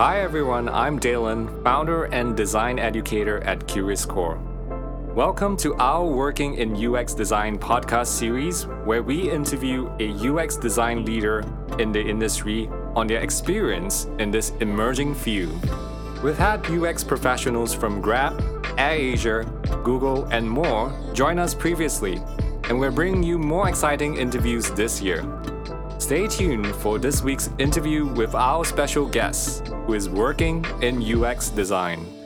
Hi everyone, I'm Dalen, founder and design educator at Curious Core. Welcome to our Working in UX Design podcast series, where we interview a UX design leader in the industry on their experience in this emerging field. We've had UX professionals from Grab, AirAsia, Google, and more join us previously, and we're bringing you more exciting interviews this year. Stay tuned for this week's interview with our special guest, who is working in UX design.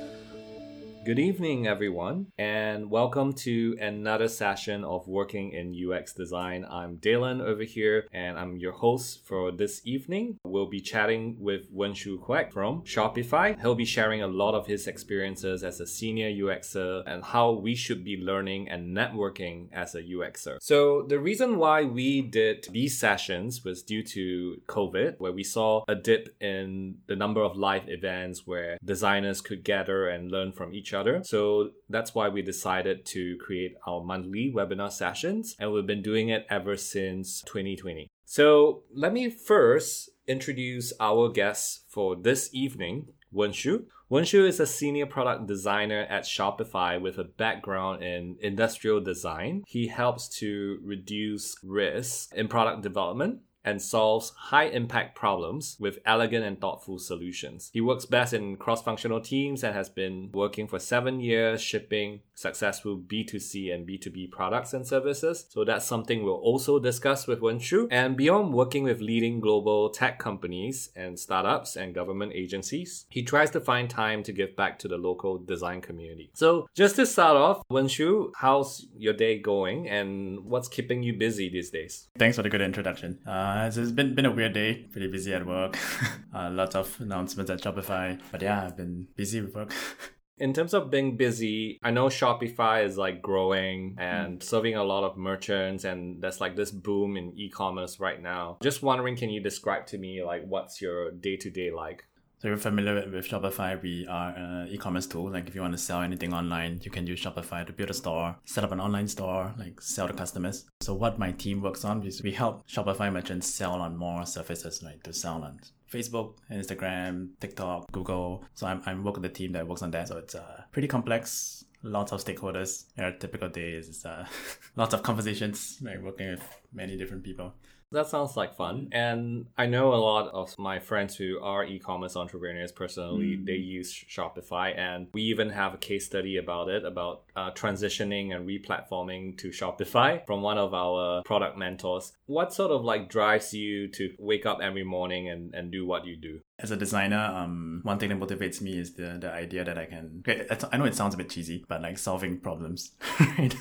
Good evening, everyone, and welcome to another session of Working in UX Design. I'm Dalen over here, and I'm your host for this evening. We'll be chatting with Wenshu Kwek from Shopify. He'll be sharing a lot of his experiences as a senior UXer and how we should be learning and networking as a UXer. So, the reason why we did these sessions was due to COVID, where we saw a dip in the number of live events where designers could gather and learn from each other. So that's why we decided to create our monthly webinar sessions, and we've been doing it ever since 2020. So let me first introduce our guest for this evening, Wenshu. Wenshu is a senior product designer at Shopify with a background in industrial design. He helps to reduce risk in product development and solves high impact problems with elegant and thoughtful solutions. He works best in cross functional teams and has been working for seven years shipping successful B2C and B2B products and services. So that's something we'll also discuss with Wenshu. And beyond working with leading global tech companies and startups and government agencies, he tries to find time to give back to the local design community. So just to start off, Wenshu, how's your day going and what's keeping you busy these days? Thanks for the good introduction. Uh, so it's been been a weird day, pretty busy at work. uh, lots of announcements at Shopify, but yeah, I've been busy with work. In terms of being busy, I know Shopify is like growing and mm. serving a lot of merchants, and there's like this boom in e commerce right now. Just wondering, can you describe to me like what's your day to day like? So you're familiar with Shopify, we are an e-commerce tool. Like if you want to sell anything online, you can use Shopify to build a store, set up an online store, like sell to customers. So what my team works on is we help Shopify merchants sell on more surfaces, like to sell on Facebook, Instagram, TikTok, Google. So I'm, I'm working with the team that works on that. So it's uh, pretty complex lots of stakeholders. Our typical day is uh, lots of conversations, like working with many different people. That sounds like fun. And I know a lot of my friends who are e commerce entrepreneurs personally, mm. they use Shopify. And we even have a case study about it, about uh, transitioning and replatforming to Shopify from one of our product mentors. What sort of like drives you to wake up every morning and, and do what you do? As a designer, um, one thing that motivates me is the, the idea that I can. I know it sounds a bit cheesy, but like solving problems, right?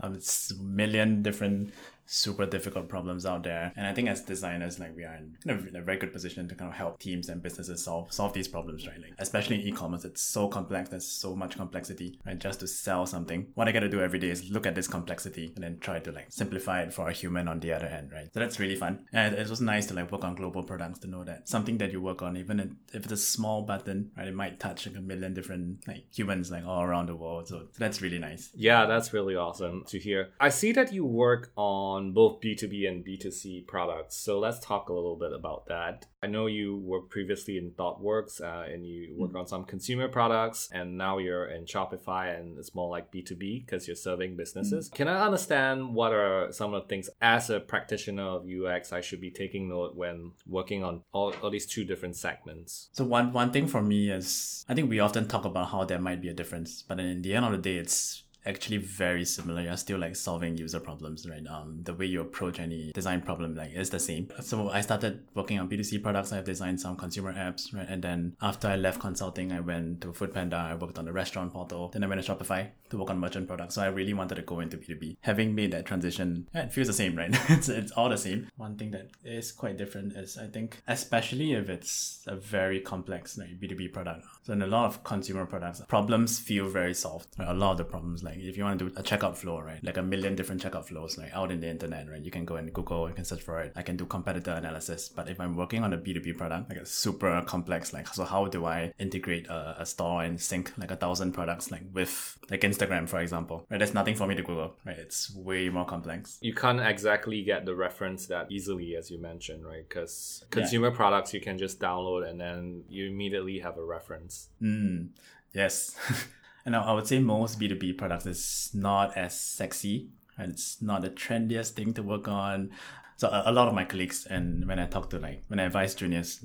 Um, it's a million different super difficult problems out there. And I think as designers, like we are in, kind of in a very good position to kind of help teams and businesses solve solve these problems, right? Like especially in e-commerce, it's so complex. There's so much complexity, right? Just to sell something, what I got to do every day is look at this complexity and then try to like simplify it for a human on the other end, right? So that's really fun. And it was nice to like work on global products to know that something that you work on, even if it's a small button, right, it might touch like a million different like humans like all around the world. So that's really nice. Yeah, that's really awesome to hear. I see that you work on on both B2B and B2C products. So let's talk a little bit about that. I know you were previously in ThoughtWorks uh, and you work mm on some consumer products, and now you're in Shopify and it's more like B2B because you're serving businesses. mm Can I understand what are some of the things as a practitioner of UX I should be taking note when working on all, all these two different segments? So, one, one thing for me is I think we often talk about how there might be a difference, but in the end of the day, it's actually very similar. You're still like solving user problems, right? Um, the way you approach any design problem like is the same. So I started working on B2C products. I've designed some consumer apps, right? And then after I left consulting, I went to Foodpanda. I worked on the restaurant portal. Then I went to Shopify to work on merchant products. So I really wanted to go into B2B. Having made that transition, yeah, it feels the same, right? it's, it's all the same. One thing that is quite different is I think, especially if it's a very complex like B2B product. So in a lot of consumer products, problems feel very solved. Right? A lot of the problems like Like if you want to do a checkout flow, right? Like a million different checkout flows, like out in the internet, right? You can go and Google, you can search for it. I can do competitor analysis. But if I'm working on a B2B product, like it's super complex, like so how do I integrate a, a store and sync like a thousand products like with like Instagram, for example? Right? There's nothing for me to Google, right? It's way more complex. You can't exactly get the reference that easily as you mentioned, right? Because consumer yeah. products you can just download and then you immediately have a reference. Mm, yes. and I would say most B2B products is not as sexy and it's not the trendiest thing to work on. So a, lot of my colleagues and when I talk to like when I advise juniors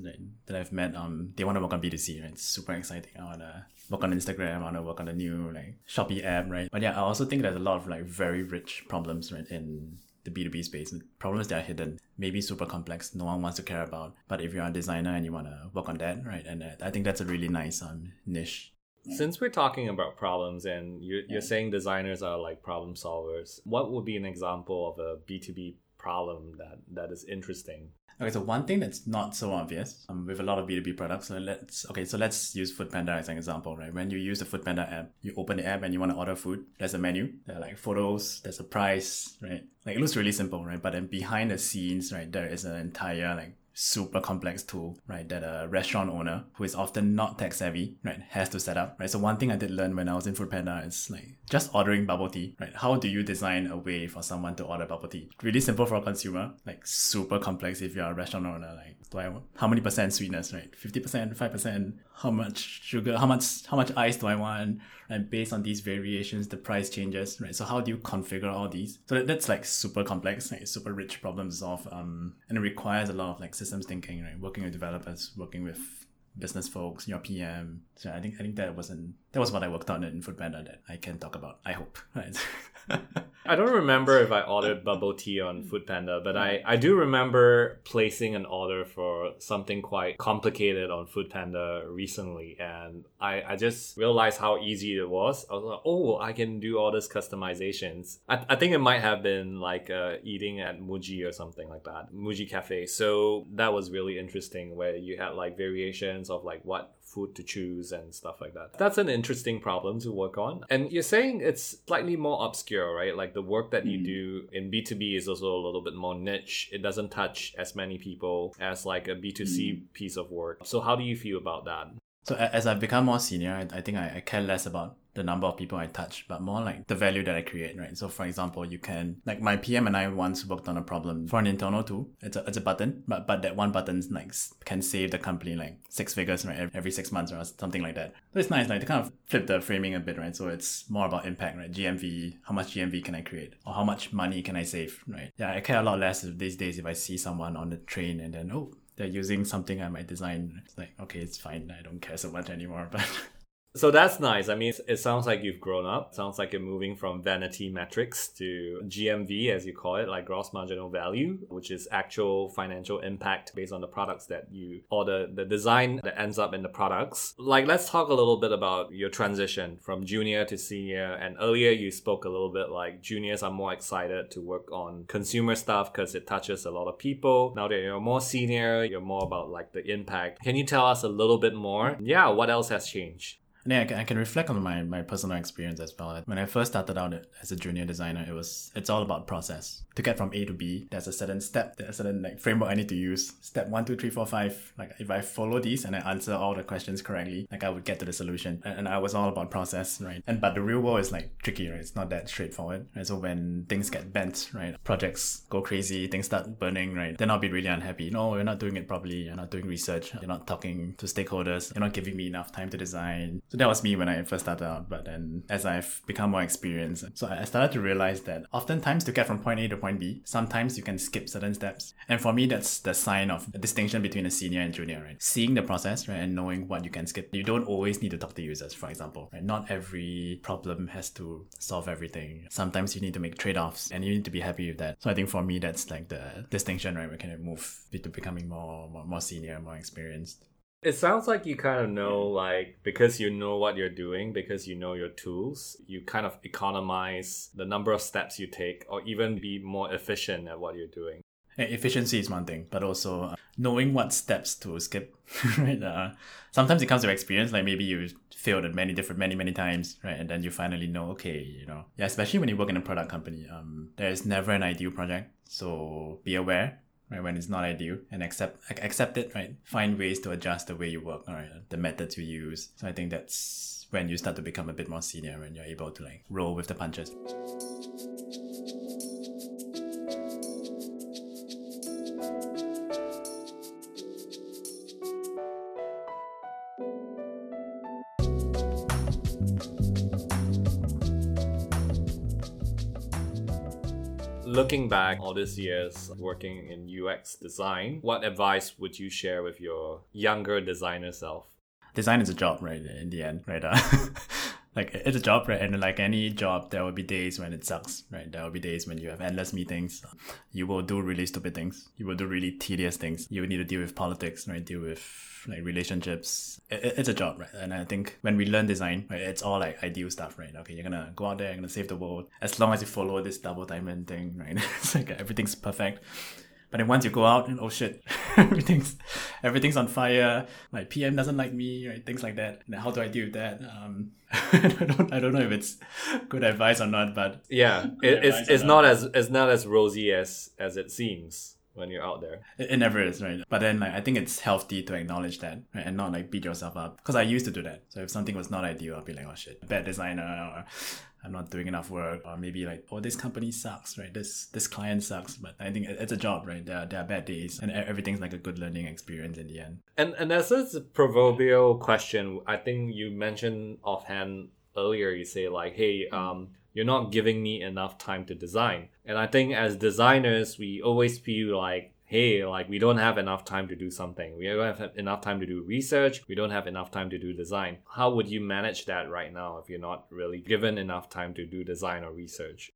that, I've met, um, they want to work on B2C, right? It's super exciting. I wanna work on Instagram, I wanna work on the new like Shopee app, right? But yeah, I also think there's a lot of like very rich problems right in the B2B space. Problems that are hidden, maybe super complex, no one wants to care about. But if you're a designer and you want to work on that, right? And uh, I think that's a really nice um, niche. Since we're talking about problems and you're, you're saying designers are like problem solvers, what would be an example of a B2B problem that, that is interesting? Okay, so one thing that's not so obvious um, with a lot of B2B products, so let's okay, so let's use Foodpanda as an example, right? When you use the Foodpanda app, you open the app and you want to order food, there's a menu, there are like photos, there's a price, right? Like it looks really simple, right? But then behind the scenes, right, there is an entire like super complex tool, right, that a restaurant owner who is often not tech savvy, right, has to set up, right? So one thing I did learn when I was in Foodpanda is like just ordering bubble tea, right? How do you design a way for someone to order bubble tea? Really simple for a consumer, like super complex if you're a restaurant owner, like do I want, how many percent sweetness, right? 50%, 5%, how much sugar, how much, how much ice do I want? And based on these variations, the price changes, right? So how do you configure all these? So that, that's like super complex, like super rich problem to solve. Um, and it requires a lot of like systems thinking, right? Working with developers, working with business folks, your PM. So I think I think that wasn't that was what I worked on in Foodpanda that I can talk about. I hope. Right. I don't remember if I ordered bubble tea on Foodpanda, but I, I do remember placing an order for something quite complicated on Foodpanda recently, and I, I just realized how easy it was. I was like, oh, I can do all these customizations. I, I think it might have been like uh, eating at Muji or something like that, Muji Cafe. So that was really interesting, where you had like variations of like what food to choose and stuff like that. That's an interesting problem to work on. And you're saying it's slightly more obscure, right? Like the work that you mm. do in B2B is also a little bit more niche. It doesn't touch as many people as like a B2C mm. piece of work. So how do you feel about that? So as I've become more senior, I, I think I, I care less about the number of people I touch, but more like the value that I create, right? So for example, you can like my PM and I once worked on a problem for an internal tool. It's a it's a button, but but that one button like can save the company like six figures, right? Every six months or something like that. So it's nice, like to kind of flip the framing a bit, right? So it's more about impact, right? GMV, how much GMV can I create, or how much money can I save, right? Yeah, I care a lot less these days if I see someone on the train and then oh they're using something I might design. It's like, okay, it's fine. I don't care so much anymore. But So that's nice. I mean, it sounds like you've grown up. It sounds like you're moving from vanity metrics to GMV, as you call it, like gross marginal value, which is actual financial impact based on the products that you or the, the design that ends up in the products. Like, let's talk a little bit about your transition from junior to senior. And earlier you spoke a little bit like juniors are more excited to work on consumer stuff because it touches a lot of people. Now that you're more senior, you're more about like the impact. Can you tell us a little bit more? Yeah, what else has changed? And yeah, I can, I can reflect on my, my personal experience as well. When I first started out as a junior designer, it was it's all about process. To get from A to B, there's a certain step, there's a certain like framework I need to use. Step one, two, three, four, five. Like if I follow these and I answer all the questions correctly, like I would get to the solution. And, and I was all about process, right? And but the real world is like tricky, right? It's not that straightforward. Right? So when things get bent, right? Projects go crazy, things start burning, right? Then I'll be really unhappy. No, you're not doing it properly. You're not doing research. You're not talking to stakeholders. You're not giving me enough time to design. So that was me when I first started out. But then as I've become more experienced, so I started to realize that oftentimes to get from point A to point B, sometimes you can skip certain steps. And for me, that's the sign of a distinction between a senior and junior, right? Seeing the process, right, and knowing what you can skip. You don't always need to talk to users, for example, right? Not every problem has to solve everything. Sometimes you need to make trade-offs and you need to be happy with that. So I think for me, that's like the distinction, right? We can move to becoming more, more, more senior, more experienced. It sounds like you kind of know, like, because you know what you're doing, because you know your tools, you kind of economize the number of steps you take or even be more efficient at what you're doing. efficiency is one thing, but also uh, knowing what steps to skip. right? Uh, sometimes it comes with experience. Like maybe you failed at many different, many many times, right? And then you finally know, okay, you know, yeah. Especially when you work in a product company, um, there is never an ideal project. So be aware right when it's not ideal and accept accept it right? Find ways to adjust the way you work right the methods you use. So i think that's when you start to become a bit more senior and you're able to like roll with the punches looking back all these years working in UX design, what advice would you share with your younger designer self? Design is a job, right? In the end, right? Uh, like it's a job, right? And like any job, there will be days when it sucks, right? There will be days when you have endless meetings. You will do really stupid things. You will do really tedious things. You will need to deal with politics, right? Deal with like relationships. It, it's a job, right? And I think when we learn design, right, it's all like ideal stuff, right? Okay, you're gonna go out there, you're gonna save the world. As long as you follow this double diamond thing, right? it's like everything's perfect. But then once you go out and oh shit, everything's everything's on fire. My PM doesn't like me, right? Things like that. And how do I deal with that? Um, I don't I don't know if it's good advice or not, but yeah, it, it's it's not as it's not as rosy as as it seems when you're out there. It, it, never is, right? But then like I think it's healthy to acknowledge that right? and not like beat yourself up. Because I used to do that. So if something was not ideal, I'd be like, oh shit, bad designer or I'm not doing enough work or maybe like, oh this company sucks, right? This this client sucks. But I think it's a job, right? There are, there are bad days and everything's like a good learning experience in the end. And and as a proverbial question, I think you mentioned offhand earlier, you say like, hey, um, you're not giving me enough time to design. And I think as designers, we always feel like, hey, like we don't have enough time to do something. We don't have enough time to do research. We don't have enough time to do design. How would you manage that right now if you're not really given enough time to do design or research?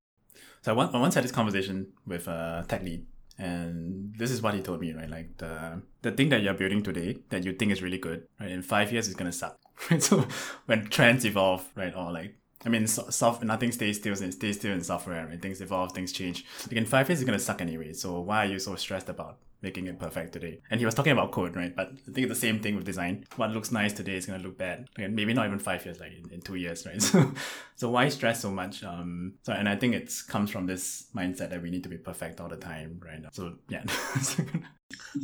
So I once, I once had this conversation with a tech lead and this is what he told me, right? Like the the thing that you're building today that you think is really good, right? In five years, it's gonna suck. Right? So when trends evolve, right, or like I mean, soft nothing stays still. Stays still in software. Right? Things evolve, things change. Like in five years, it's gonna suck anyway. So why are you so stressed about making it perfect today? And he was talking about code, right? But I think it's the same thing with design. What looks nice today is gonna look bad. Like maybe not even five years, like in, in two years, right? So, so why stress so much? Um, so and I think it comes from this mindset that we need to be perfect all the time, right? So yeah.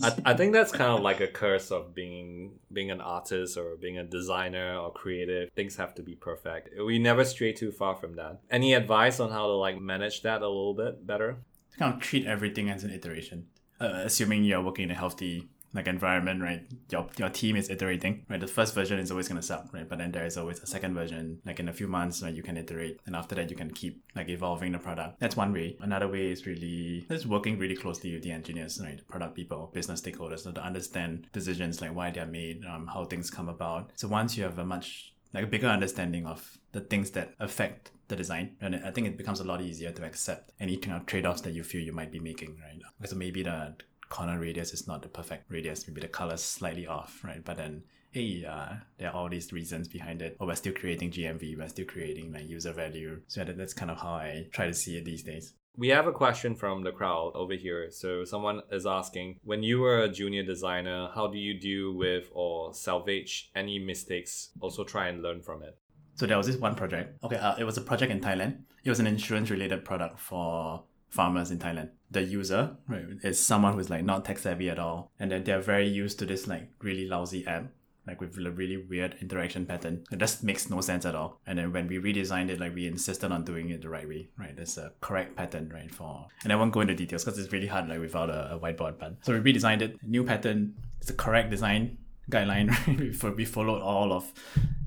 I, I think that's kind of like a curse of being being an artist or being a designer or creative. Things have to be perfect. We never stray too far from that. Any advice on how to like manage that a little bit better? Kind of treat everything as an iteration. Uh, assuming you're working in a healthy like environment, right? Your your team is iterating, right? The first version is always gonna suck, right? But then there is always a second version, like in a few months, right? You can iterate, and after that, you can keep like evolving the product. That's one way. Another way is really just working really closely with the engineers, right? The product people, business stakeholders, so to understand decisions like why they're made, um, how things come about. So once you have a much like a bigger understanding of the things that affect the design. And I think it becomes a lot easier to accept any kind of trade offs that you feel you might be making, right? so maybe the corner radius is not the perfect radius. Maybe the color's slightly off, right? But then, hey, uh, there are all these reasons behind it. Or we're still creating GMV, we're still creating like user value. So that, that's kind of how I try to see it these days. We have a question from the crowd over here. So someone is asking, when you were a junior designer, how do you deal with or salvage any mistakes? Also try and learn from it. So there was this one project. Okay, uh, it was a project in Thailand. It was an insurance related product for farmers in Thailand. The user right, is someone who's like not tech savvy at all, and then they're very used to this like really lousy app, like with a really weird interaction pattern. It just makes no sense at all. And then when we redesigned it, like we insisted on doing it the right way, right? There's a correct pattern, right? For and I won't go into details because it's really hard like without a, a whiteboard. But so we redesigned it, new pattern. It's a correct design guideline. Right? Before we followed all of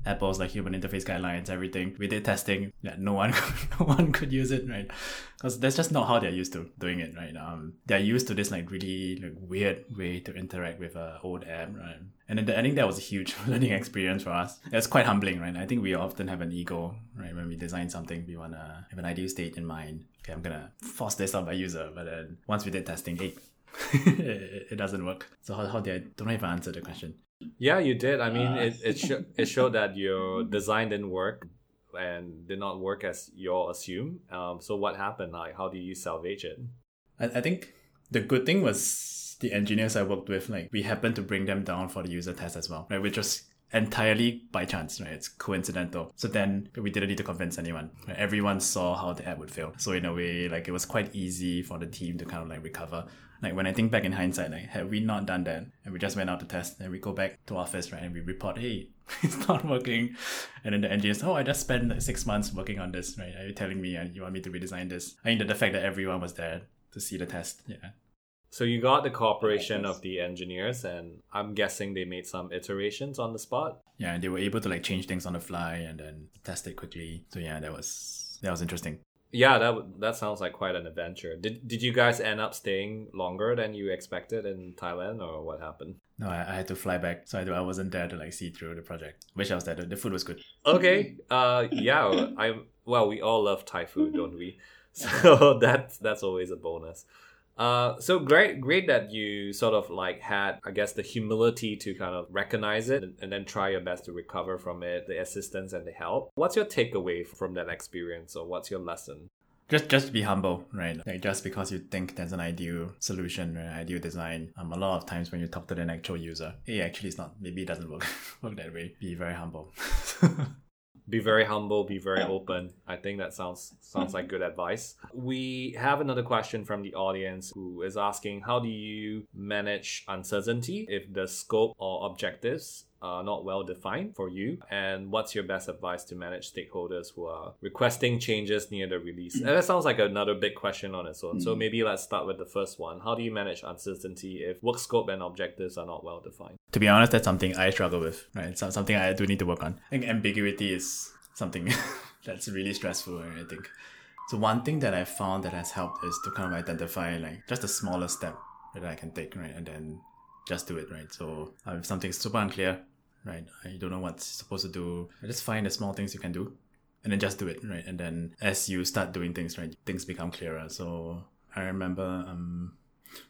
Apple's like human interface guidelines, everything. We did testing. Yeah, no one, no one could use it, right? Because that's just not how they're used to doing it, right? Um, they're used to this like really like weird way to interact with a old app, right? And then I think that was a huge learning experience for us. It's quite humbling, right? I think we often have an ego, right? When we design something, we wanna have an ideal state in mind. Okay, I'm gonna force this on my user, but then once we did testing, hey, it, doesn't work. So how, how did I don't even answer the question? Yeah, you did. I mean, uh, it it, sh- it showed that your design didn't work and did not work as you all assume. Um, so what happened? Like, how do you salvage it? I, I think The good thing was the engineers I worked with, like we happened to bring them down for the user test as well, right? Which was entirely by chance, right? It's coincidental. So then we didn't need to convince anyone. Right? Everyone saw how the app would fail. So in a way, like it was quite easy for the team to kind of like recover. Like when I think back in hindsight, like had we not done that and we just went out to test and we go back to office, right, and we report, hey, it's not working. And then the engineers, oh, I just spent like six months working on this, right? Are you telling me uh, you want me to redesign this? I mean, the fact that everyone was there to see the test, yeah. So you got the cooperation of the engineers, and I'm guessing they made some iterations on the spot. Yeah, and they were able to like change things on the fly and then test it quickly. So yeah, that was that was interesting. Yeah, that that sounds like quite an adventure. Did did you guys end up staying longer than you expected in Thailand, or what happened? No, I, I had to fly back, so I, I wasn't there to like see through the project. Wish I was there. The, the food was good. Okay. Uh, yeah. I well, we all love Thai food, don't we? So that's that's always a bonus. Uh, so great, great that you sort of like had, I guess, the humility to kind of recognize it and, and, then try your best to recover from it, the assistance and the help. What's your takeaway from that experience, or what's your lesson? Just, just be humble, right? Like just because you think there's an ideal solution or ideal design, um, a lot of times when you talk to the actual user, hey, actually, it's not. Maybe it doesn't work work that way. Be very humble. be very humble be very open. I think that sounds sounds like good advice. We have another question from the audience who is asking how do you manage uncertainty if the scope or objectives are not well defined for you? And what's your best advice to manage stakeholders who are requesting changes near the release? And that sounds like another big question on its own. So mm. maybe let's start with the first one. How do you manage uncertainty if work scope and objectives are not well defined? To be honest that's something i struggle with right? It's something i do need to work on. I think ambiguity is something that's really stressful i think. So one thing that i found that has helped is to kind of identify like just a smaller step that i can take right? And then just do it, right? So uh, if something's super unclear, right? I don't know what's supposed to do. Just find the small things you can do and then just do it, right? And then as you start doing things, right, things become clearer. So I remember um,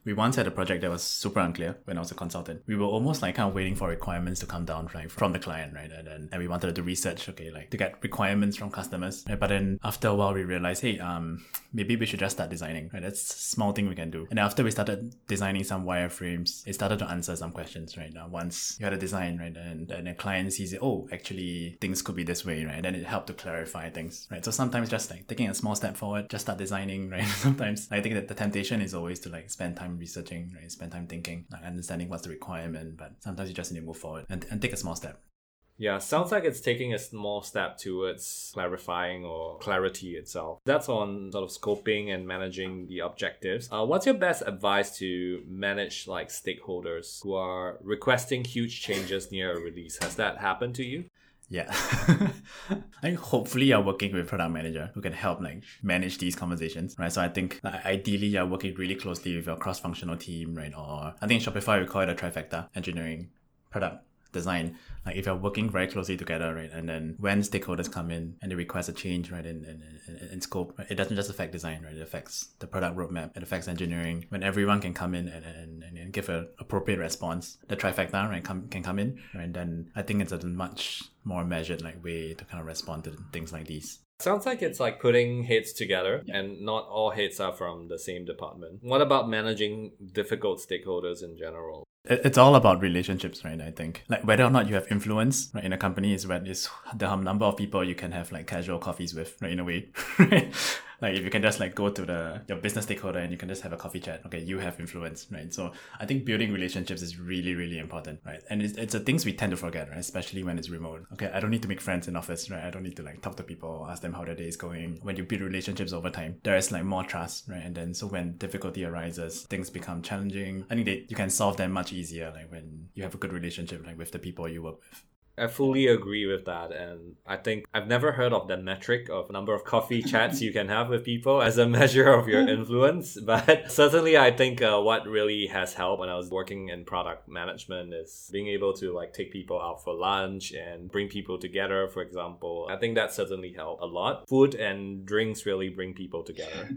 we once had a project that was super unclear when I was a consultant. We were almost like kind of waiting for requirements to come down right, from the client, right? And then and we wanted to do research, okay, like to get requirements from customers. Right? But then after a while we realized, hey, um, maybe we should just start designing, right? That's a small thing we can do. And after we started designing some wireframes, it started to answer some questions, right? Now once you had a design, right, and, and the client sees it, oh, actually things could be this way, right? Then it helped to clarify things, right? So sometimes just like taking a small step forward, just start designing, right? sometimes I think that the temptation is always to like spend spend time researching, right? Spend time thinking, like understanding what's the requirement. But sometimes you just need to move forward and, and take a small step. Yeah, sounds like it's taking a small step towards clarifying or clarity itself. That's on sort of scoping and managing the objectives. Uh, what's your best advice to manage like stakeholders who are requesting huge changes near a release? Has that happened to you? Yeah. I think hopefully you're working with product manager who can help like manage these conversations, right? So I think like, ideally you're working really closely with your cross-functional team, right? Or I think Shopify we call it a trifecta, engineering, product, design, like if you're working very closely together, right, and then when stakeholders come in and they request a change, right, in, in, in, in scope, right, it doesn't just affect design, right, it affects the product roadmap, it affects engineering. When everyone can come in and, and, and, give an appropriate response, the trifecta, right, come, can come in, right, and then I think it's a much more measured like way to kind of respond to things like these. Sounds like it's like putting heads together, yeah. and not all heads are from the same department. What about managing difficult stakeholders in general? It's all about relationships, right? I think like whether or not you have influence right in a company is when is the number of people you can have like casual coffees with, right? In a way, right? Like if you can just like go to the your business stakeholder and you can just have a coffee chat okay you have influence right? So i think building relationships is really really important right? And it's, it's the things we tend to forget right? Especially when it's remote. Okay i don't need to make friends in office right? I don't need to like talk to people ask them how their day is going. When you build relationships over time there is like more trust right? And then so when difficulty arises things become challenging. I think that you can solve them much easier like when you have a good relationship like with the people you work with I fully agree with that. And I think I've never heard of the metric of number of coffee chats you can have with people as a measure of your influence. But certainly, I think uh, what really has helped when I was working in product management is being able to like take people out for lunch and bring people together, for example. I think that certainly helped a lot. Food and drinks really bring people together.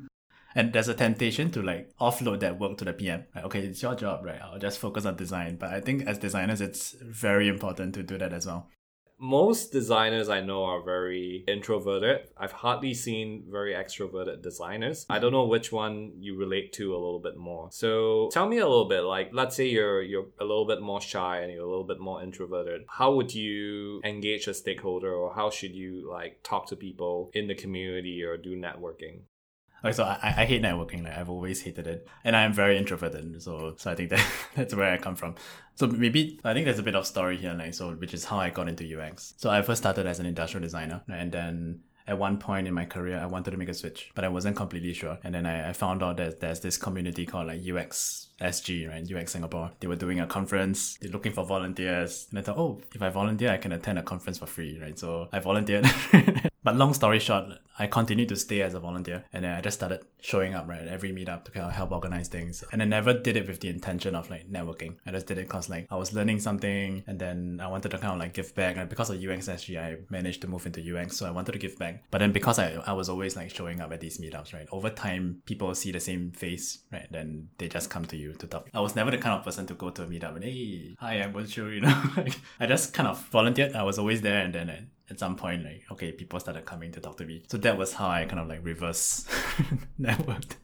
And there's a temptation to like offload that work to the PM. Like, okay, it's your job, right? I'll just focus on design. But I think as designers, it's very important to do that as well most designers I know are very introverted. I've hardly seen very extroverted designers. I don't know which one you relate to a little bit more. So tell me a little bit, like let's say you're you're a little bit more shy and you're a little bit more introverted. How would you engage a stakeholder or how should you like talk to people in the community or do networking? Like so, I, I hate networking. Like I've always hated it, and I'm very introverted. So so I think that that's where I come from. So maybe I think there's a bit of story here, like so, which is how I got into UX. So I first started as an industrial designer, and then at one point in my career, I wanted to make a switch, but I wasn't completely sure. And then I, I found out that there's this community called like UX SG, right? UX Singapore. They were doing a conference. They're looking for volunteers. And I thought, oh, if I volunteer, I can attend a conference for free, right? So I volunteered. but long story short, I continued to stay as a volunteer. And then I just started showing up, right? at Every meetup to kind of help organize things. And I never did it with the intention of like networking. I just did it because like I was learning something and then I wanted to kind of like give back. And because of UX SG, I managed to move into UX. So I wanted to give back. But then because I, I was always like showing up at these meetups, right? Over time, people see the same face, right? Then they just come to you to talk. I was never the kind of person to go to a meetup and hey, hi, I'm Bonjour, you know. like, I just kind of volunteered. I was always there, and then at some point, like okay, people started coming to talk to me. So that was how I kind of like reverse networked.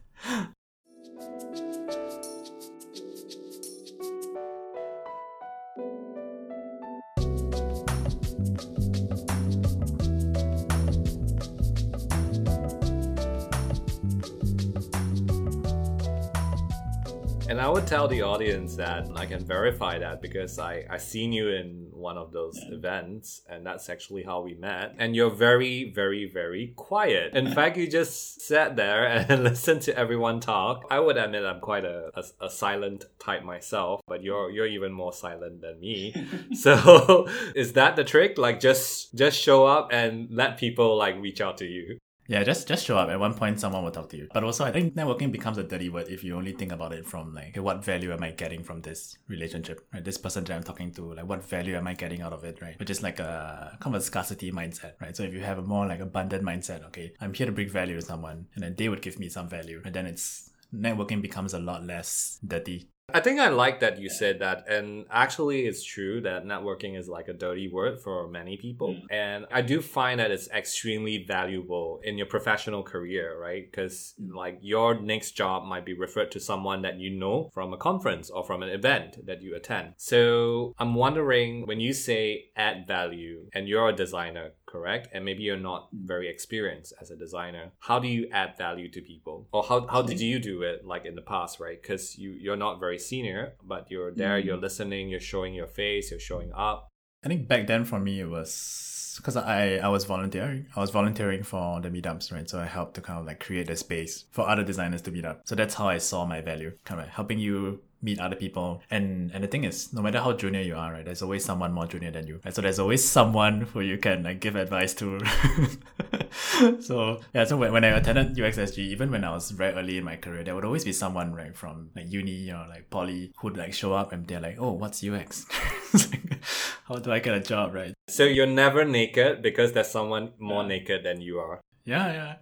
And I would tell the audience that I can verify that because I, I seen you in one of those events and that's actually how we met. And you're very, very, very quiet. In fact, you just sat there and listened to everyone talk. I would admit I'm quite a, a, a silent type myself, but you're you're even more silent than me. so is that the trick? Like just just show up and let people like reach out to you. Yeah, just just show up. At one point, someone will talk to you. But also, I think networking becomes a dirty word if you only think about it from like, okay, what value am I getting from this relationship? Right, this person that I'm talking to, like, what value am I getting out of it? Right, which is like a kind of a scarcity mindset. Right, so if you have a more like abundant mindset, okay, I'm here to bring value to someone, and then they would give me some value, and then it's networking becomes a lot less dirty. I think I like that you said that. And actually, it's true that networking is like a dirty word for many people. Mm. And I do find that it's extremely valuable in your professional career, right? Because like your next job might be referred to someone that you know from a conference or from an event that you attend. So I'm wondering when you say add value and you're a designer, correct? And maybe you're not very experienced as a designer. How do you add value to people? Or how, how did you do it like in the past, right? Because you, you're not very senior, but you're there, mm. you're listening, you're showing your face, you're showing up. I think back then for me it was because I, I was volunteering. I was volunteering for the meetups, right? So I helped to kind of like create a space for other designers to meet up. So that's how I saw my value, kind of like helping you meet other people. And and the thing is, no matter how junior you are, right, there's always someone more junior than you. Right? So there's always someone who you can like give advice to. so yeah, so when, when I attended UXSG, even when I was very early in my career, there would always be someone right from like uni or like poly who'd like show up and they're like, oh, what's UX? like, how do I get a job, right? So you're never naked because there's someone more yeah. naked than you are. Yeah,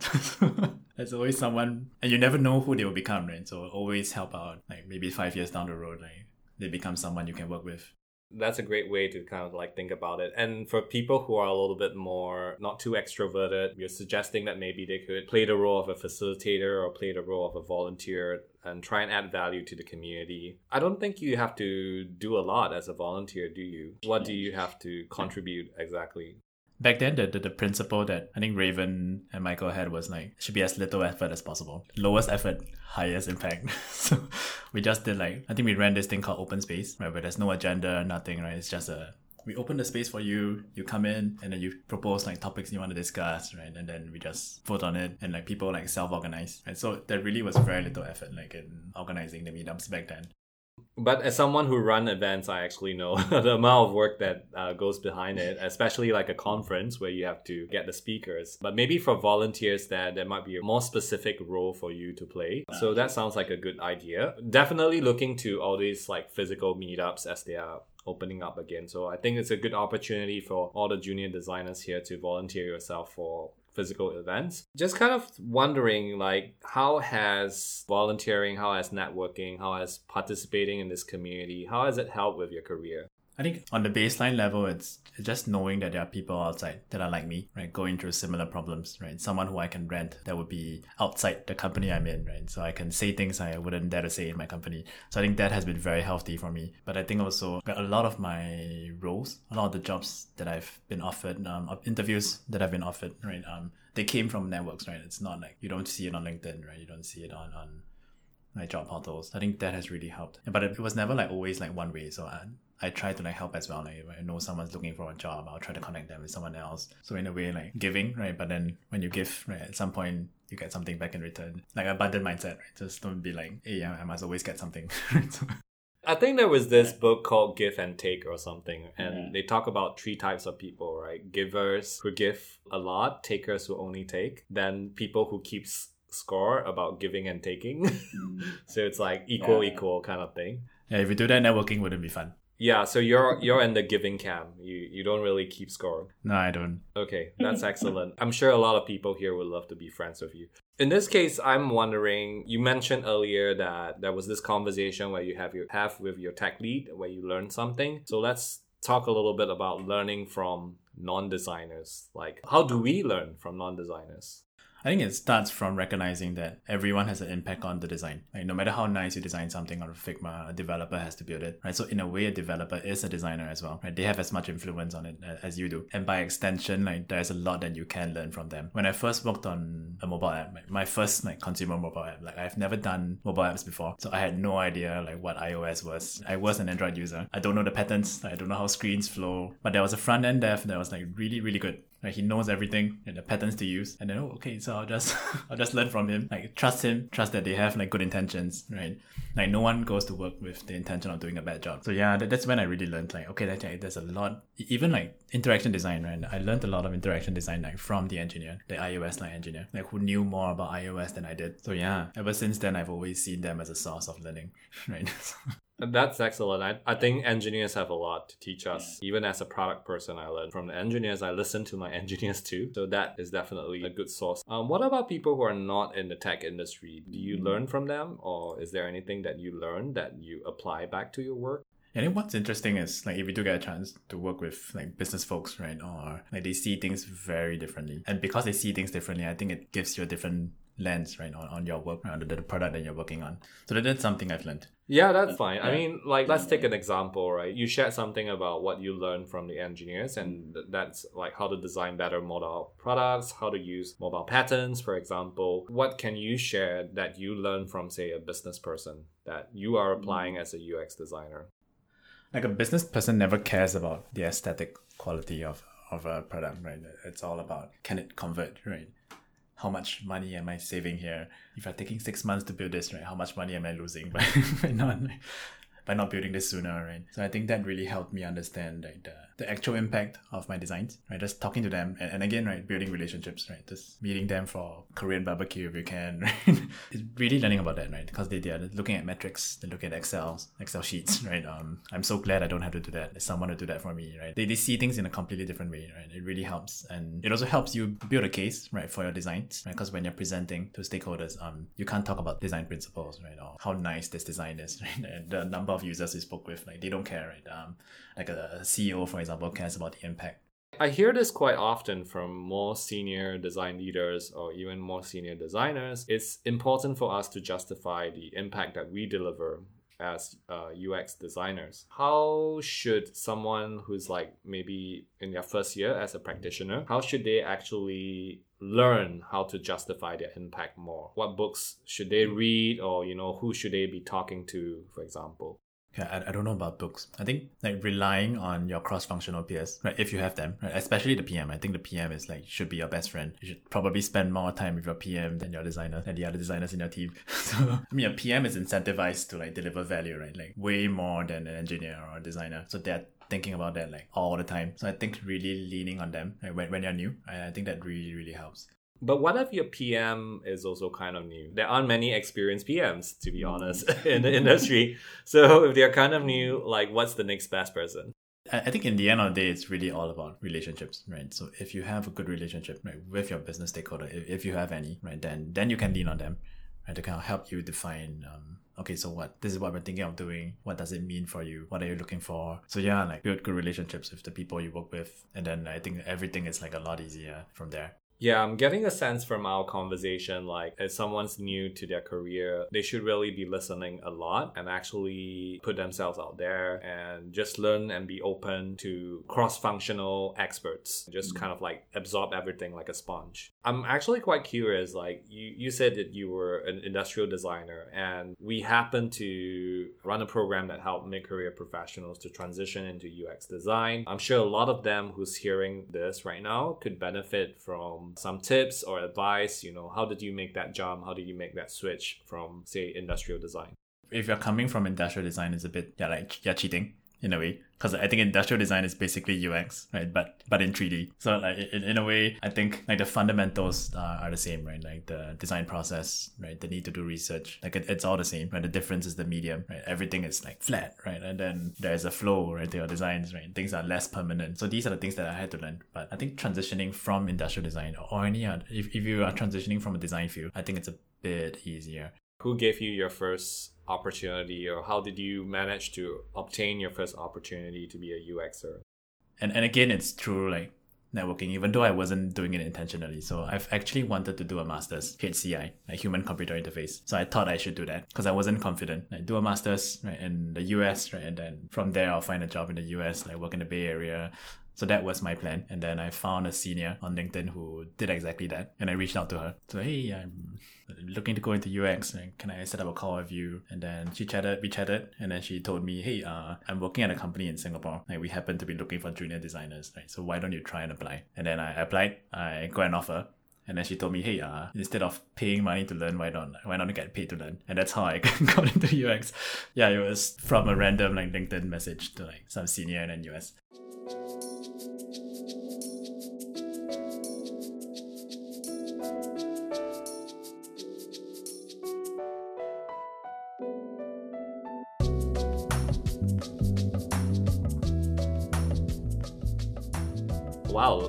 yeah. There's always someone, and you never know who they will become, right? So always help out. Like maybe five years down the road, like they become someone you can work with. That's a great way to kind of like think about it. And for people who are a little bit more not too extroverted, you're suggesting that maybe they could play the role of a facilitator or play the role of a volunteer and try and add value to the community. I don't think you have to do a lot as a volunteer, do you? What do you have to contribute exactly? Back then the, the, the principle that I think Raven and Michael had was like should be as little effort as possible. Lowest effort, highest impact. so we just did like I think we ran this thing called open space, right? Where there's no agenda, nothing, right? It's just a we open the space for you, you come in and then you propose like topics you want to discuss, right? And then we just vote on it and like people like self organize. And so there really was very little effort like in organizing the meetups back then but as someone who run events i actually know the amount of work that uh, goes behind it especially like a conference where you have to get the speakers. But maybe for volunteers that there might be a more specific role for you to play. So that sounds like a good idea. Definitely looking to all these like physical meetups as they are opening up again. So i think it's a good opportunity for all the junior designers here to volunteer yourself for physical events. Just kind of wondering like how has volunteering, how has networking, how has participating in this community, how has it helped with your career? I think on the baseline level, it's just knowing that there are people outside that are like me, right? Going through similar problems, right? Someone who I can rent that would be outside the company I'm in, right? So I can say things I wouldn't dare to say in my company. So I think that has been very healthy for me. But I think also a lot of my roles, a lot of the jobs that I've been offered, um, interviews that I've been offered, right? Um, they came from networks, right? It's not like you don't see it on LinkedIn, right? You don't see it on, on like job portals. I think that has really helped. But it was never like always like one way. So I, I try to like help as well. Like I know someone's looking for a job, I'll try to connect them with someone else. So in a way, like giving, right? But then when you give, right, at some point you get something back in return. Like abundant mindset, right? Just don't be like, hey, I must always get something. I think there was this book called Give and Take or something, and yeah. they talk about three types of people, right? Givers who give a lot, takers who only take, then people who keeps score about giving and taking. Mm. so it's like equal yeah. equal kind of thing. Yeah, if you do that, networking wouldn't be fun. Yeah, so you're you're in the giving camp. You you don't really keep score. No, I don't. Okay, that's excellent. I'm sure a lot of people here would love to be friends with you. In this case, I'm wondering. You mentioned earlier that there was this conversation where you have your have with your tech lead where you learn something. So let's talk a little bit about learning from non-designers. Like, how do we learn from non-designers? I think it starts from recognizing that everyone has an impact on the design. Like no matter how nice you design something on Figma, a developer has to build it, right? So in a way, a developer is a designer as well, right? They have as much influence on it uh, as you do, and by extension, like there's a lot that you can learn from them. When I first worked on a mobile app, my first like consumer mobile app, like I've never done mobile apps before, so I had no idea like what iOS was. I was an Android user. I don't know the patterns. I don't know how screens flow, but there was a front end dev that was like really really good like he knows everything and the patterns to use. And then oh okay, so I'll just I'll just learn from him. Like trust him, trust that they have like good intentions, right? Like no one goes to work with the intention of doing a bad job. So yeah, that, that's when I really learned like okay, that, there's a lot even like interaction design, right? I learned a lot of interaction design like from the engineer, the iOS like engineer, like who knew more about iOS than I did. So yeah, ever since then I've always seen them as a source of learning, right? That's excellent. I, I think engineers have a lot to teach us. Even as a product person, I learn from the engineers. I listen to my engineers too. So that is definitely a good source. Um, what about people who are not in the tech industry? Do you learn from them, or is there anything that you learn that you apply back to your work? I think what's interesting is like if you do get a chance to work with like business folks, right? Or like they see things very differently. And because they see things differently, I think it gives you a different lens, right, on, on your work, on the, the product that you're working on. So that, that's something I've learned. Yeah, that's fine. I mean, like, let's take an example, right? You shared something about what you learned from the engineers, and that's like how to design better mobile products, how to use mobile patterns, for example. What can you share that you learned from, say, a business person that you are applying mm. as a UX designer? Like a business person never cares about the aesthetic quality of, of a product, right? It's all about can it convert, right? How much money am I saving here? If I'm taking six months to build this, right, how much money am I losing by, by not by not building this sooner, right? So I think that really helped me understand like the the actual impact of my designs, right? Just talking to them, and, and again, right, building relationships, right? Just meeting them for Korean barbecue if you can, right? it's really learning about that, right? Because they, they are looking at metrics, they look at Excel, Excel sheets, right? Um, I'm so glad I don't have to do that. There's someone to do that for me, right? They, they see things in a completely different way, right? It really helps, and it also helps you build a case, right, for your designs, right? Because when you're presenting to stakeholders, um, you can't talk about design principles, right? Or how nice this design is, right? And the number of users you spoke with, like they don't care, right? Um, like a CEO, for example, cares about the impact. I hear this quite often from more senior design leaders or even more senior designers. It's important for us to justify the impact that we deliver as uh, UX designers. How should someone who's like maybe in their first year as a practitioner, how should they actually learn how to justify their impact more? What books should they read or you know who should they be talking to, for example? I, I don't know about books. I think like relying on your cross-functional peers, right? If you have them, right? Especially the PM. I think the PM is like should be your best friend. You should probably spend more time with your PM than your designer and the other designers in your team. so I mean, a PM is incentivized to like deliver value, right? Like way more than an engineer or a designer. So they're thinking about that like all the time. So I think really leaning on them right, when, when you're new, I, I think that really really helps. But what if your PM is also kind of new? There aren't many experienced PMs, to be honest, in the industry. So if they're kind of new, like what's the next best person? I think in the end of the day, it's really all about relationships, right? So if you have a good relationship right, with your business stakeholder, if, you have any, right, then then you can lean on them, right, to kind of help you define um, okay, so what? This is what we're thinking of doing. What does it mean for you? What are you looking for? So yeah, like build good relationships with the people you work with. And then I think everything is like a lot easier from there. Yeah, I'm getting a sense from our conversation like if someone's new to their career, they should really be listening a lot and actually put themselves out there and just learn and be open to cross functional experts. Just mm-hmm. kind of like absorb everything like a sponge. I'm actually quite curious. Like you, you said that you were an industrial designer, and we happen to run a program that helped mid career professionals to transition into UX design. I'm sure a lot of them who's hearing this right now could benefit from Um, some tips or advice you know how did you make that jump? How did you make that switch from say industrial design? If you're coming from industrial design it's a bit yeah like you're cheating in a way because I think industrial design is basically UX, right? But but in 3D. So like in, in a way, I think like the fundamentals uh, are the same, right? Like the design process, right? The need to do research, like it, it's all the same, right? The difference is the medium, right? Everything is like flat, right? And then there's a flow, right? To your designs, right? Things are less permanent. So these are the things that I had to learn. But I think transitioning from industrial design or any other, if, if you are transitioning from a design field, I think it's a bit easier. Who gave you your first opportunity or how did you manage to obtain your first opportunity to be a UXer? And and again it's through like networking, even though I wasn't doing it intentionally. So I've actually wanted to do a master's, HCI, like human computer interface. So I thought I should do that because I wasn't confident. Like do a master's right in the US, right? And then from there I'll find a job in the US, like work in the Bay Area, so that was my plan. And then I found a senior on LinkedIn who did exactly that. And I reached out to her. So, hey, I'm looking to go into UX. and Can I set up a call with you? And then she chatted, we chatted. And then she told me, hey, uh, I'm working at a company in Singapore. Like we happen to be looking for junior designers. Right? So why don't you try and apply? And then I applied. I got an offer. And then she told me, hey, uh, instead of paying money to learn, why don't, why not get paid to learn? And that's how I got into UX. Yeah, it was from a random like LinkedIn message to like some senior in US.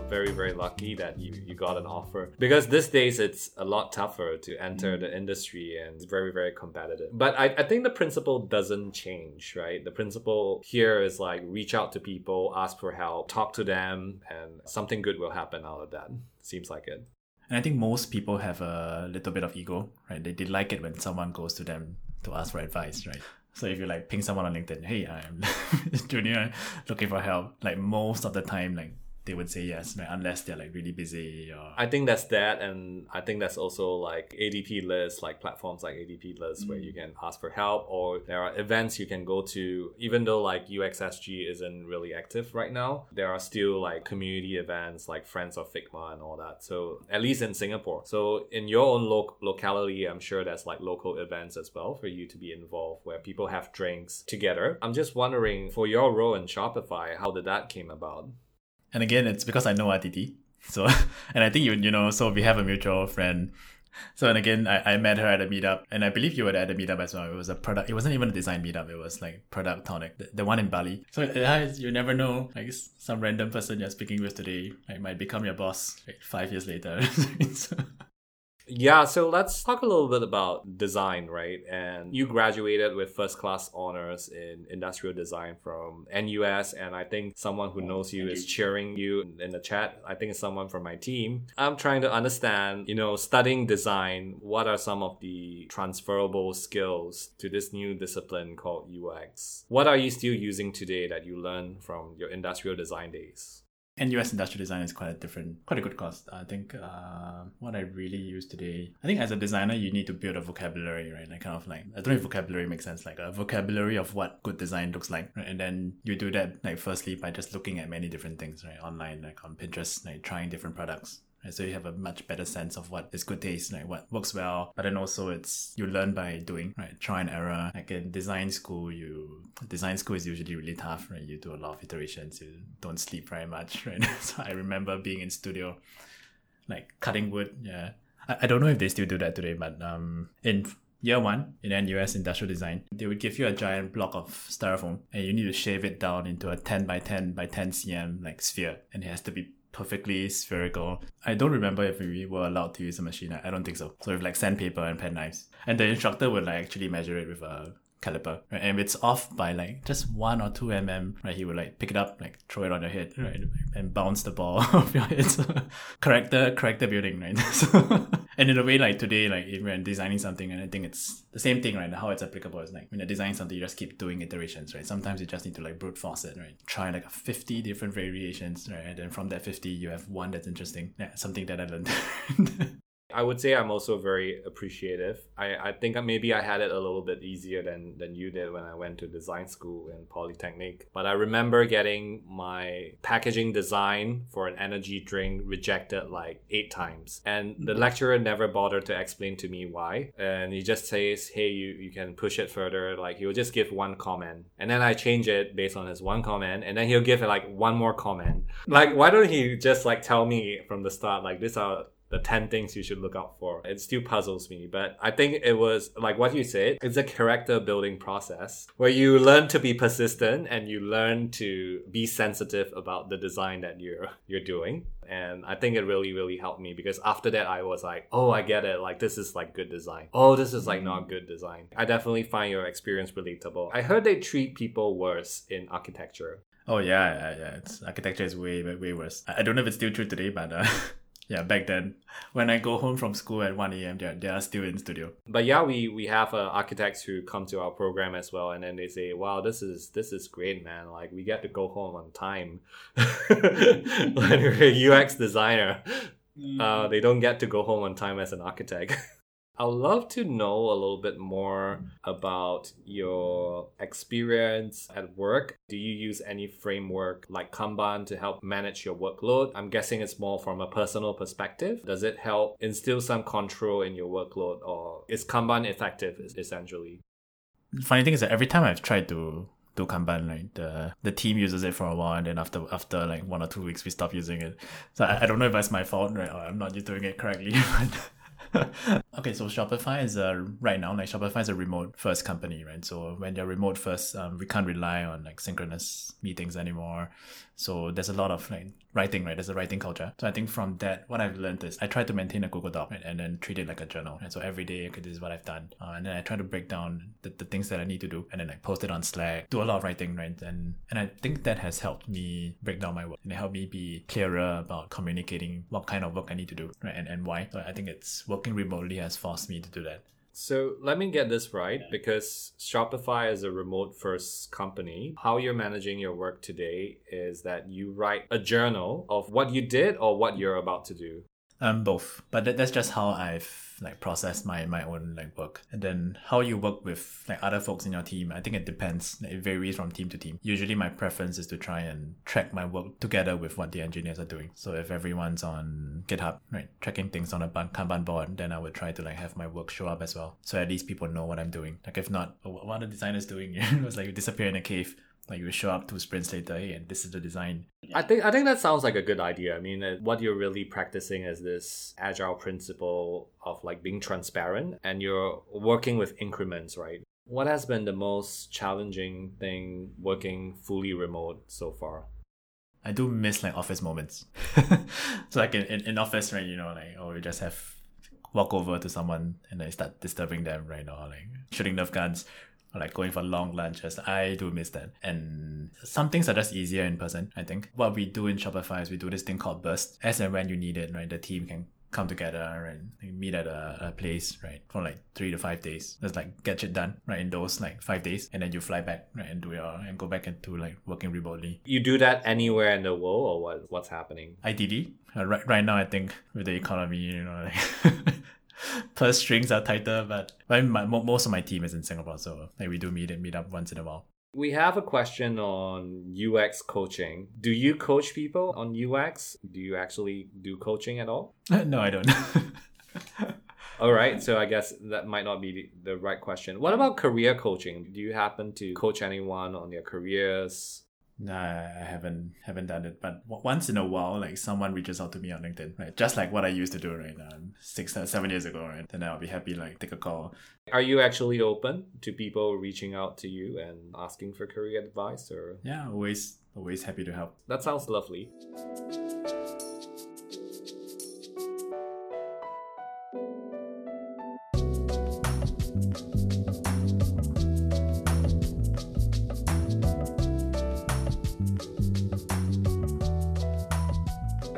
Very, very lucky that you, you got an offer. Because these days it's a lot tougher to enter mm. the industry and it's very, very competitive. But I, I think the principle doesn't change, right? The principle here is like reach out to people, ask for help, talk to them, and something good will happen out of that. Seems like it. And I think most people have a little bit of ego, right? They, they like it when someone goes to them to ask for advice, right? So if you like ping someone on LinkedIn, hey, I'm junior looking for help, like most of the time, like they would say yes, right? unless they're like really busy. Or... I think that's that, and I think that's also like ADP lists, like platforms like ADP lists, mm. where you can ask for help, or there are events you can go to. Even though like UXSG isn't really active right now, there are still like community events like Friends of Figma and all that. So at least in Singapore. So in your own lo- locality, I'm sure there's like local events as well for you to be involved, where people have drinks together. I'm just wondering for your role in Shopify, how did that came about? And again, it's because I know RTT. So, and I think you you know, so we have a mutual friend. So, and again, I, I met her at a meetup, and I believe you were at a meetup as well. It was a product. It wasn't even a design meetup. It was like ProductTank, the, the one in Bali. So, you never know. Like some random person you're speaking with today, like might become your boss like, five years later. so, yeah, so let's talk a little bit about design, right? And you mm-hmm. graduated with first class honors in industrial design from NUS, and I think someone who oh, knows you is cheering you in the chat. I think it's someone from my team. I'm trying to understand, you know, studying design, what are some of the transferable skills to this new discipline called UX? What are you still using today that you learned from your industrial design days? And US industrial design is quite a different, quite a good course. I think uh, what I really use today, I think as a designer, you need to build a vocabulary, right? Like kind of like, I don't know if vocabulary makes sense, like a vocabulary of what good design looks like. Right? And then you do that, like, firstly, by just looking at many different things, right? Online, like on Pinterest, like trying different products, Right? So you have a much better sense of what is good taste, like what works well. But then also it's you learn by doing, right? Try and error. Like in design school, you design school is usually really tough, right? You do a lot of iterations. You don't sleep very much, right? so I remember being in studio, like cutting wood. Yeah, I, I don't know if they still do that today, but um, in year one in NUS industrial design, they would give you a giant block of styrofoam and you need to shave it down into a 10 by 10 by 10 cm like sphere and it has to be perfectly spherical. I don't remember if we were allowed to use a machine. I don't think so. So with like sandpaper and pen knives. And the instructor would like actually measure it with a caliper, right? And if it's off by like just one or two mm, right? He would like pick it up, like throw it on your head, right? And bounce the ball off your head. So character, character building, right? So, and in a way, like today, like if we're designing something, and I think it's the same thing, right? How it's applicable is like when you're designing something, you just keep doing iterations, right? Sometimes you just need to like brute force it, right? Try like 50 different variations, right? And then from that 50, you have one that's interesting. Yeah, something that I learned. I would say I'm also very appreciative. I, I think maybe I had it a little bit easier than, than you did when I went to design school in Polytechnic. But I remember getting my packaging design for an energy drink rejected like eight times. And the mm-hmm. lecturer never bothered to explain to me why. And he just says, hey, you, you can push it further. Like he'll just give one comment. And then I change it based on his one comment. And then he'll give like one more comment. Like, why don't he just like tell me from the start, like, this are the 10 things you should look out for. It still puzzles me, but I think it was like what you said, it's a character building process where you learn to be persistent and you learn to be sensitive about the design that you're you're doing. And I think it really, really helped me because after that I was like, oh I get it, like this is like good design. Oh, this is like not good design. I definitely find your experience relatable. I heard they treat people worse in architecture. Oh yeah, yeah, yeah. It's architecture is way, way worse. I don't know if it's still true today, but uh, yeah, back then, when I go home from school at 1 a.m., they're, they are still in studio. But yeah, we, we have uh, architects who come to our program as well, and then they say, wow, this is this is great, man. Like, we get to go home on time. when you're a UX designer, mm. uh, they don't get to go home on time as an architect. I'd love to know a little bit more about your experience at work. Do you use any framework like Kanban to help manage your workload? I'm guessing it's more from a personal perspective. Does it help instill some control in your workload, or is Kanban effective essentially? Funny thing is that every time I've tried to do Kanban, like the the team uses it for a while, and then after after like one or two weeks, we stop using it. So I, I don't know if that's my fault, right, or I'm not doing it correctly. okay, so Shopify is a right now like Shopify is a remote first company, right? So when they're remote first, um, we can't rely on like synchronous meetings anymore. So there's a lot of like writing, right? There's a writing culture. So I think from that, what I've learned is I try to maintain a Google Doc right? and then treat it like a journal. And so every day, okay, this is what I've done, uh, and then I try to break down the, the things that I need to do, and then like post it on Slack. Do a lot of writing, right? And and I think that has helped me break down my work and it helped me be clearer about communicating what kind of work I need to do, right? And and why. So I think it's working remotely has forced me to do that. So let me get this right because Shopify is a remote first company. How you're managing your work today is that you write a journal of what you did or what you're about to do. Um, both. But that, that's just how I've like processed my my own like work. And then how you work with like other folks in your team, I think it depends. It varies from team to team. Usually my preference is to try and track my work together with what the engineers are doing. So if everyone's on GitHub, right, tracking things on a Kanban board, then I would try to like have my work show up as well. So at least people know what I'm doing. Like if not, oh, what are the designers doing? it was like you disappear in a cave like you show up two sprints later, hey, and this is the design. I think I think that sounds like a good idea. I mean, uh, what you're really practicing is this agile principle of like being transparent, and you're working with increments, right? What has been the most challenging thing working fully remote so far? I do miss like office moments. so like in, in, in office, right, you know, like oh we just have walk over to someone and I start disturbing them right now, like shooting Nerf guns, or like going for long lunches. I do miss that. And some things are just easier in person, I think. What we do in Shopify is we do this thing called burst. As and when you need it, right? The team can come together and meet at a, a, place, right? For like three to five days. Just like get it done, right? In those like five days. And then you fly back, right? And do your and go back into like working remotely. You do that anywhere in the world or what what's happening? Ideally. Uh, right, right now I think with the economy, you know, like purse strings are tighter, but I mean, my, most of my team is in Singapore, so like we do meet and meet up once in a while. We have a question on UX coaching. Do you coach people on UX? Do you actually do coaching at all? no, I don't. all right, so I guess that might not be the right question. What about career coaching? Do you happen to coach anyone on their careers? No, I haven't haven't done it. But once in a while, like someone reaches out to me on LinkedIn, right? Just like what I used to do right now, six uh, seven years ago, right? Then I'll be happy like take a call. Are you actually open to people reaching out to you and asking for career advice, or? Yeah, always always happy to help. That sounds lovely.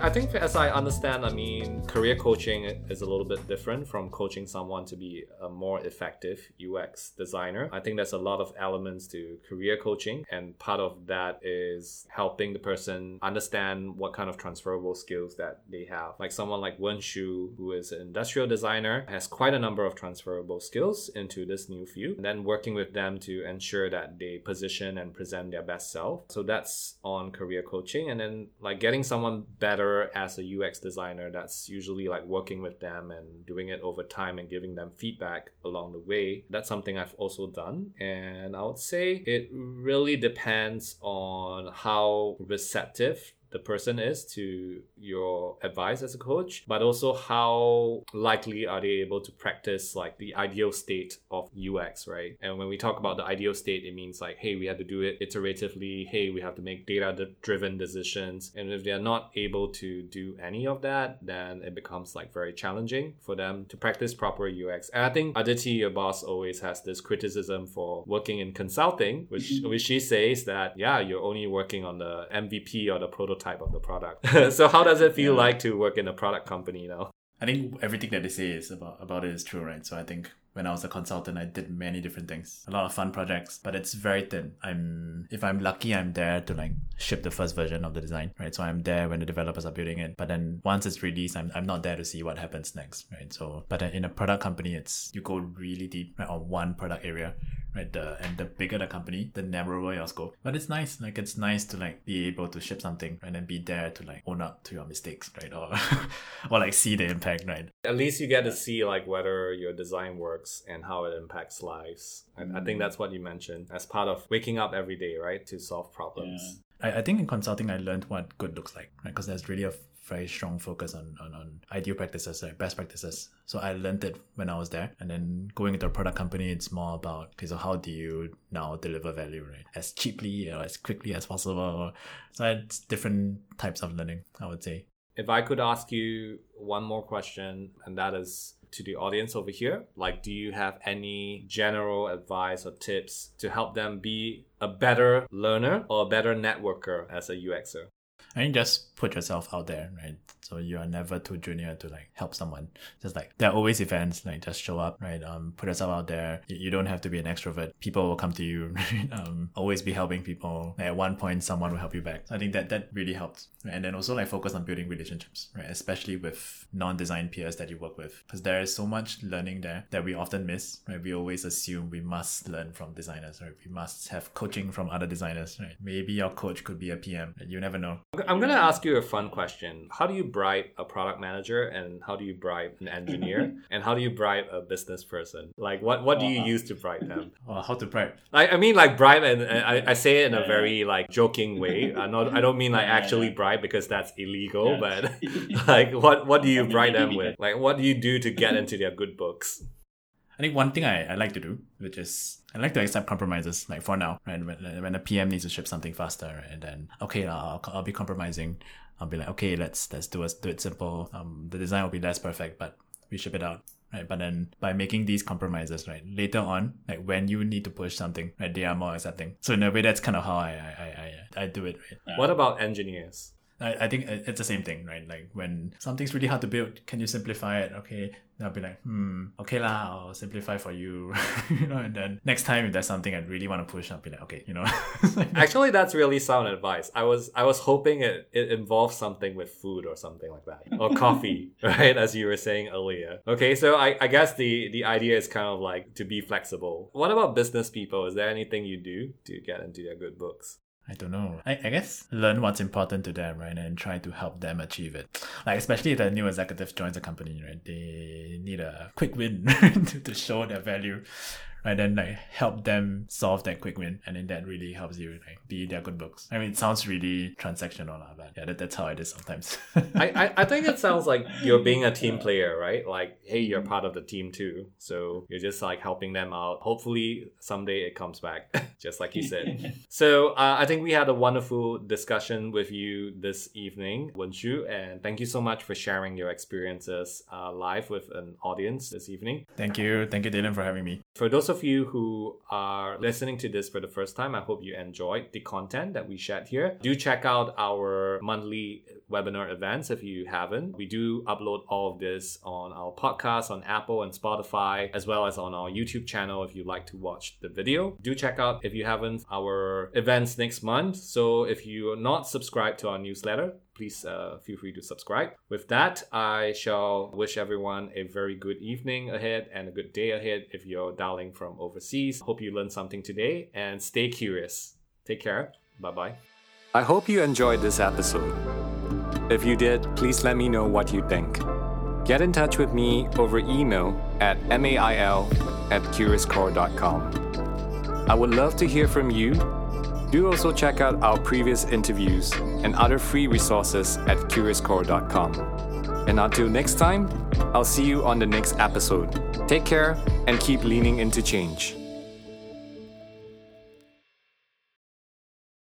I think, as I understand, I mean, career coaching is a little bit different from coaching someone to be a more effective UX designer. I think there's a lot of elements to career coaching, and part of that is helping the person understand what kind of transferable skills that they have. Like someone like Wenshu, who is an industrial designer, has quite a number of transferable skills into this new field, and then working with them to ensure that they position and present their best self. So that's on career coaching, and then like getting someone better as a UX designer, that's usually like working with them and doing it over time and giving them feedback along the way. That's something I've also done. And I would say it really depends on how receptive the person is to your advice as a coach, but also how likely are they able to practice like the ideal state of UX, right? And when we talk about the ideal state, it means like, hey, we have to do it iteratively. Hey, we have to make data driven decisions. And if they're not able to do any of that, then it becomes like very challenging for them to practice proper UX. And I think Aditi, your boss, always has this criticism for working in consulting, which mm-hmm. which she says that yeah, you're only working on the MVP or the prototype type of the product. so how does it feel yeah. like to work in a product company now? I think everything that they say is about about it is true, right? So I think when I was a consultant, I did many different things, a lot of fun projects, but it's very thin. I'm, if I'm lucky, I'm there to like ship the first version of the design, right? So I'm there when the developers are building it, but then once it's released, I'm, I'm not there to see what happens next, right? So, but in a product company, it's, you go really deep right, on one product area, right? The, and the bigger the company, the narrower your scope. But it's nice, like it's nice to like be able to ship something and then be there to like own up to your mistakes, right? Or, or like see the impact, right? At least you get to see like whether your design works works and how it impacts lives. Mm. I, I, think mm. that's what you mentioned as part of waking up every day, right, to solve problems. Yeah. I, I think in consulting, I learned what good looks like, right? Because there's really a very strong focus on, on, on ideal practices, like best practices. So I learned it when I was there. And then going into a product company, it's more about, okay, so how do you now deliver value, right? As cheaply or as quickly as possible. So it's different types of learning, I would say. If I could ask you one more question, and that is to the audience over here? Like, do you have any general advice or tips to help them be a better learner or a better networker as a UXer? I think just put yourself out there, right? So you are never too junior to like help someone. Just like there are always events, like just show up, right? Um, put yourself out there. You don't have to be an extrovert. People will come to you. Right? Um, always be helping people. At one point, someone will help you back. I think that that really helps. Right? And then also like focus on building relationships, right? Especially with non-design peers that you work with, because there is so much learning there that we often miss. Right? We always assume we must learn from designers, right? We must have coaching from other designers, right? Maybe your coach could be a PM. You never know. I'm gonna ask you a fun question. How do you bribe a product manager, and how do you bribe an engineer, and how do you bribe a business person? Like, what what do you use to bribe them? Well, how to bribe? I, I mean, like bribe, and, and I, I say it in a very like joking way. I not I don't mean like actually bribe because that's illegal, but like what what do you bribe them with? Like, what do you do to get into their good books? I think one thing I, I like to do, which is I like to accept compromises, like for now, right? When, when the PM needs to ship something faster, right? and then okay, I'll, I'll be compromising. I'll be like, okay, let's let's do it do it simple. Um, the design will be less perfect, but we ship it out, right? But then by making these compromises, right, later on, like when you need to push something, right, they are more accepting. So in a way, that's kind of how I I I, I do it. Right? What about engineers? I, I think it's the same thing, right? Like when something's really hard to build, can you simplify it? Okay, I'll be like, hmm, okay lah, I'll simplify for you, you know. And then next time if there's something I really want to push, I'll be like, okay, you know. Actually, that's really sound advice. I was I was hoping it it involves something with food or something like that, or coffee, right? As you were saying earlier. Okay, so I I guess the the idea is kind of like to be flexible. What about business people? Is there anything you do to get into their good books? I don't know. I, I guess learn what's important to them, right? And try to help them achieve it. Like especially if the new executive joins a company, right? They need a quick win to, to show their value right? Then like help them solve that quick win, and then that really helps you like be their good books. I mean, it sounds really transactional, but yeah, that, that's how it is sometimes. I, I I think it sounds like you're being a team player, right? Like, hey, you're part of the team too, so you're just like helping them out. Hopefully, someday it comes back, just like you said. so uh, I think we had a wonderful discussion with you this evening, Wenshu, and thank you so much for sharing your experiences uh, live with an audience this evening. Thank you, thank you, Dylan, for having me. For those of you who are listening to this for the first time, I hope you enjoyed the content that we shared here. Do check out our monthly webinar events if you haven't. We do upload all of this on our podcast on Apple and Spotify, as well as on our YouTube channel if you'd like to watch the video. Do check out, if you haven't, our events next month. So if you're not subscribed to our newsletter, please uh, feel free to subscribe. With that, I shall wish everyone a very good evening ahead and a good day ahead if you're dialing from overseas. Hope you learned something today and stay curious. Take care. Bye bye. I hope you enjoyed this episode. If you did, please let me know what you think. Get in touch with me over email at mail at curiouscore.com. I would love to hear from you. Do also check out our previous interviews and other free resources at curiouscore.com. And until next time, I'll see you on the next episode. Take care and keep leaning into change.